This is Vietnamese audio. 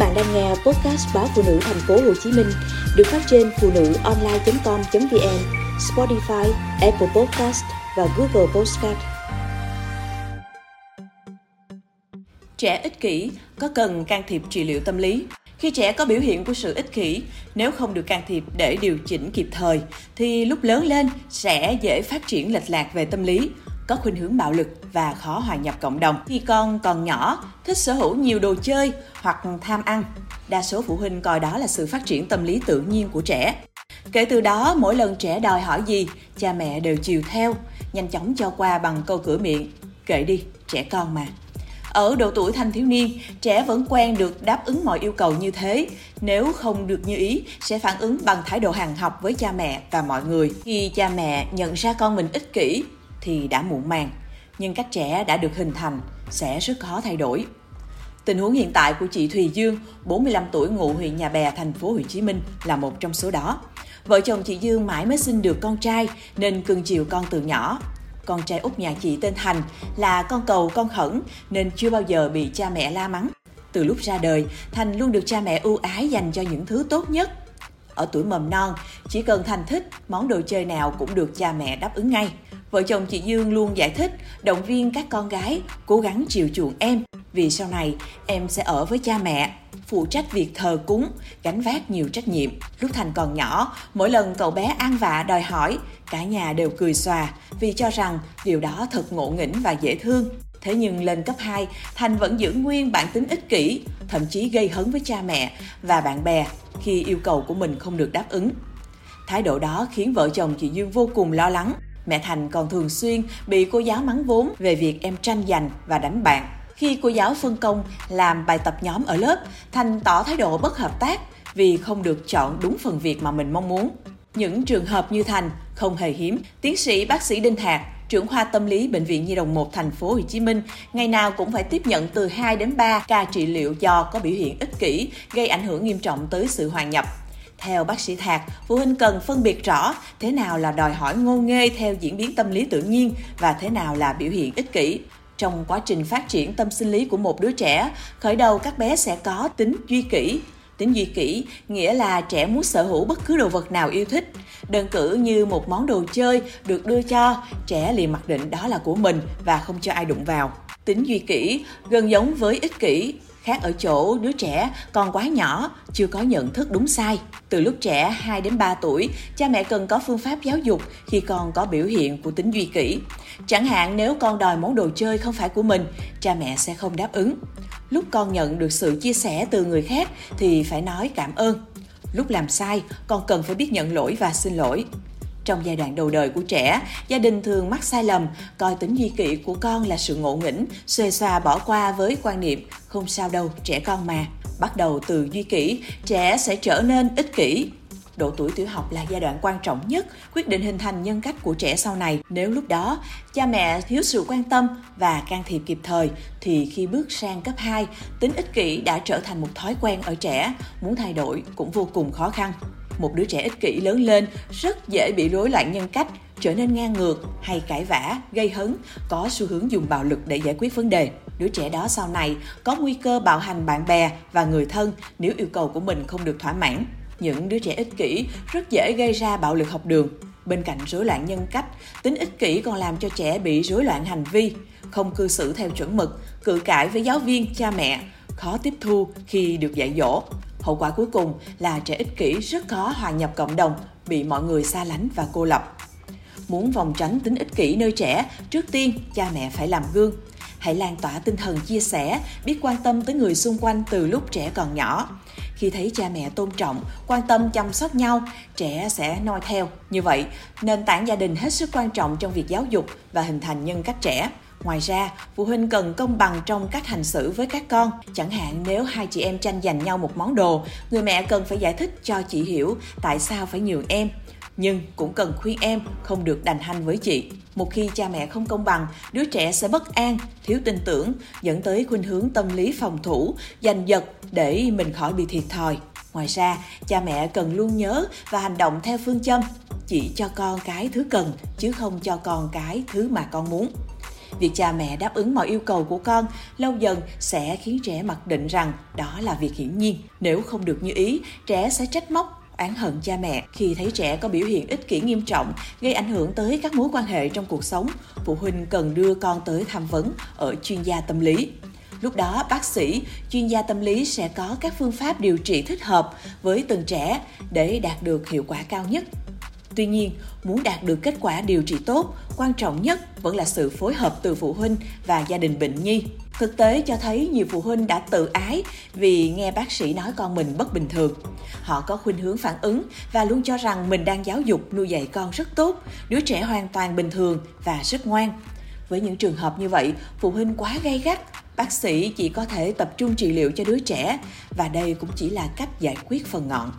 bạn đang nghe podcast báo phụ nữ thành phố Hồ Chí Minh được phát trên phụ nữ online.com.vn, Spotify, Apple Podcast và Google Podcast. Trẻ ích kỷ có cần can thiệp trị liệu tâm lý? Khi trẻ có biểu hiện của sự ích kỷ, nếu không được can thiệp để điều chỉnh kịp thời, thì lúc lớn lên sẽ dễ phát triển lệch lạc về tâm lý, có khuynh hướng bạo lực và khó hòa nhập cộng đồng. Khi con còn nhỏ, thích sở hữu nhiều đồ chơi hoặc tham ăn, đa số phụ huynh coi đó là sự phát triển tâm lý tự nhiên của trẻ. Kể từ đó, mỗi lần trẻ đòi hỏi gì, cha mẹ đều chiều theo, nhanh chóng cho qua bằng câu cửa miệng. Kệ đi, trẻ con mà. Ở độ tuổi thanh thiếu niên, trẻ vẫn quen được đáp ứng mọi yêu cầu như thế. Nếu không được như ý, sẽ phản ứng bằng thái độ hàng học với cha mẹ và mọi người. Khi cha mẹ nhận ra con mình ích kỷ, thì đã muộn màng. Nhưng cách trẻ đã được hình thành sẽ rất khó thay đổi. Tình huống hiện tại của chị Thùy Dương, 45 tuổi ngụ huyện Nhà Bè, thành phố Hồ Chí Minh là một trong số đó. Vợ chồng chị Dương mãi mới sinh được con trai nên cưng chiều con từ nhỏ. Con trai út nhà chị tên Thành là con cầu con khẩn nên chưa bao giờ bị cha mẹ la mắng. Từ lúc ra đời, Thành luôn được cha mẹ ưu ái dành cho những thứ tốt nhất. Ở tuổi mầm non, chỉ cần Thành thích, món đồ chơi nào cũng được cha mẹ đáp ứng ngay. Vợ chồng chị Dương luôn giải thích, động viên các con gái cố gắng chiều chuộng em vì sau này em sẽ ở với cha mẹ, phụ trách việc thờ cúng, gánh vác nhiều trách nhiệm. Lúc Thành còn nhỏ, mỗi lần cậu bé ăn vạ đòi hỏi, cả nhà đều cười xòa vì cho rằng điều đó thật ngộ nghĩnh và dễ thương. Thế nhưng lên cấp 2, Thành vẫn giữ nguyên bản tính ích kỷ, thậm chí gây hấn với cha mẹ và bạn bè khi yêu cầu của mình không được đáp ứng. Thái độ đó khiến vợ chồng chị Dương vô cùng lo lắng. Mẹ Thành còn thường xuyên bị cô giáo mắng vốn về việc em tranh giành và đánh bạn. Khi cô giáo phân công làm bài tập nhóm ở lớp, Thành tỏ thái độ bất hợp tác vì không được chọn đúng phần việc mà mình mong muốn. Những trường hợp như Thành không hề hiếm. Tiến sĩ bác sĩ Đinh Hạc, trưởng khoa tâm lý bệnh viện Nhi đồng 1 thành phố Hồ Chí Minh, ngày nào cũng phải tiếp nhận từ 2 đến 3 ca trị liệu do có biểu hiện ích kỷ, gây ảnh hưởng nghiêm trọng tới sự hòa nhập. Theo bác sĩ Thạc, phụ huynh cần phân biệt rõ thế nào là đòi hỏi ngô nghê theo diễn biến tâm lý tự nhiên và thế nào là biểu hiện ích kỷ. Trong quá trình phát triển tâm sinh lý của một đứa trẻ, khởi đầu các bé sẽ có tính duy kỷ. Tính duy kỷ nghĩa là trẻ muốn sở hữu bất cứ đồ vật nào yêu thích. Đơn cử như một món đồ chơi được đưa cho, trẻ liền mặc định đó là của mình và không cho ai đụng vào. Tính duy kỷ gần giống với ích kỷ, khác ở chỗ đứa trẻ còn quá nhỏ, chưa có nhận thức đúng sai. Từ lúc trẻ 2 đến 3 tuổi, cha mẹ cần có phương pháp giáo dục khi con có biểu hiện của tính duy kỷ. Chẳng hạn nếu con đòi món đồ chơi không phải của mình, cha mẹ sẽ không đáp ứng. Lúc con nhận được sự chia sẻ từ người khác thì phải nói cảm ơn. Lúc làm sai, con cần phải biết nhận lỗi và xin lỗi. Trong giai đoạn đầu đời của trẻ, gia đình thường mắc sai lầm, coi tính duy kỷ của con là sự ngộ nghĩnh, xuề xòa bỏ qua với quan niệm không sao đâu, trẻ con mà. Bắt đầu từ duy kỷ, trẻ sẽ trở nên ích kỷ, Độ tuổi tiểu học là giai đoạn quan trọng nhất quyết định hình thành nhân cách của trẻ sau này. Nếu lúc đó cha mẹ thiếu sự quan tâm và can thiệp kịp thời thì khi bước sang cấp 2, tính ích kỷ đã trở thành một thói quen ở trẻ, muốn thay đổi cũng vô cùng khó khăn. Một đứa trẻ ích kỷ lớn lên rất dễ bị rối loạn nhân cách, trở nên ngang ngược hay cãi vã, gây hấn, có xu hướng dùng bạo lực để giải quyết vấn đề. Đứa trẻ đó sau này có nguy cơ bạo hành bạn bè và người thân nếu yêu cầu của mình không được thỏa mãn những đứa trẻ ích kỷ rất dễ gây ra bạo lực học đường. Bên cạnh rối loạn nhân cách, tính ích kỷ còn làm cho trẻ bị rối loạn hành vi, không cư xử theo chuẩn mực, cự cãi với giáo viên, cha mẹ, khó tiếp thu khi được dạy dỗ. Hậu quả cuối cùng là trẻ ích kỷ rất khó hòa nhập cộng đồng, bị mọi người xa lánh và cô lập. Muốn vòng tránh tính ích kỷ nơi trẻ, trước tiên cha mẹ phải làm gương. Hãy lan tỏa tinh thần chia sẻ, biết quan tâm tới người xung quanh từ lúc trẻ còn nhỏ khi thấy cha mẹ tôn trọng quan tâm chăm sóc nhau trẻ sẽ noi theo như vậy nền tảng gia đình hết sức quan trọng trong việc giáo dục và hình thành nhân cách trẻ Ngoài ra, phụ huynh cần công bằng trong cách hành xử với các con. Chẳng hạn nếu hai chị em tranh giành nhau một món đồ, người mẹ cần phải giải thích cho chị hiểu tại sao phải nhường em nhưng cũng cần khuyên em không được đành hanh với chị. Một khi cha mẹ không công bằng, đứa trẻ sẽ bất an, thiếu tin tưởng, dẫn tới khuynh hướng tâm lý phòng thủ, giành giật để mình khỏi bị thiệt thòi. Ngoài ra, cha mẹ cần luôn nhớ và hành động theo phương châm chỉ cho con cái thứ cần chứ không cho con cái thứ mà con muốn. Việc cha mẹ đáp ứng mọi yêu cầu của con lâu dần sẽ khiến trẻ mặc định rằng đó là việc hiển nhiên. Nếu không được như ý, trẻ sẽ trách móc oán hận cha mẹ. Khi thấy trẻ có biểu hiện ích kỷ nghiêm trọng gây ảnh hưởng tới các mối quan hệ trong cuộc sống phụ huynh cần đưa con tới tham vấn ở chuyên gia tâm lý. Lúc đó bác sĩ chuyên gia tâm lý sẽ có các phương pháp điều trị thích hợp với từng trẻ để đạt được hiệu quả cao nhất. Tuy nhiên, muốn đạt được kết quả điều trị tốt, quan trọng nhất vẫn là sự phối hợp từ phụ huynh và gia đình bệnh nhi. Thực tế cho thấy nhiều phụ huynh đã tự ái vì nghe bác sĩ nói con mình bất bình thường. Họ có khuynh hướng phản ứng và luôn cho rằng mình đang giáo dục nuôi dạy con rất tốt, đứa trẻ hoàn toàn bình thường và rất ngoan. Với những trường hợp như vậy, phụ huynh quá gay gắt, bác sĩ chỉ có thể tập trung trị liệu cho đứa trẻ và đây cũng chỉ là cách giải quyết phần ngọn.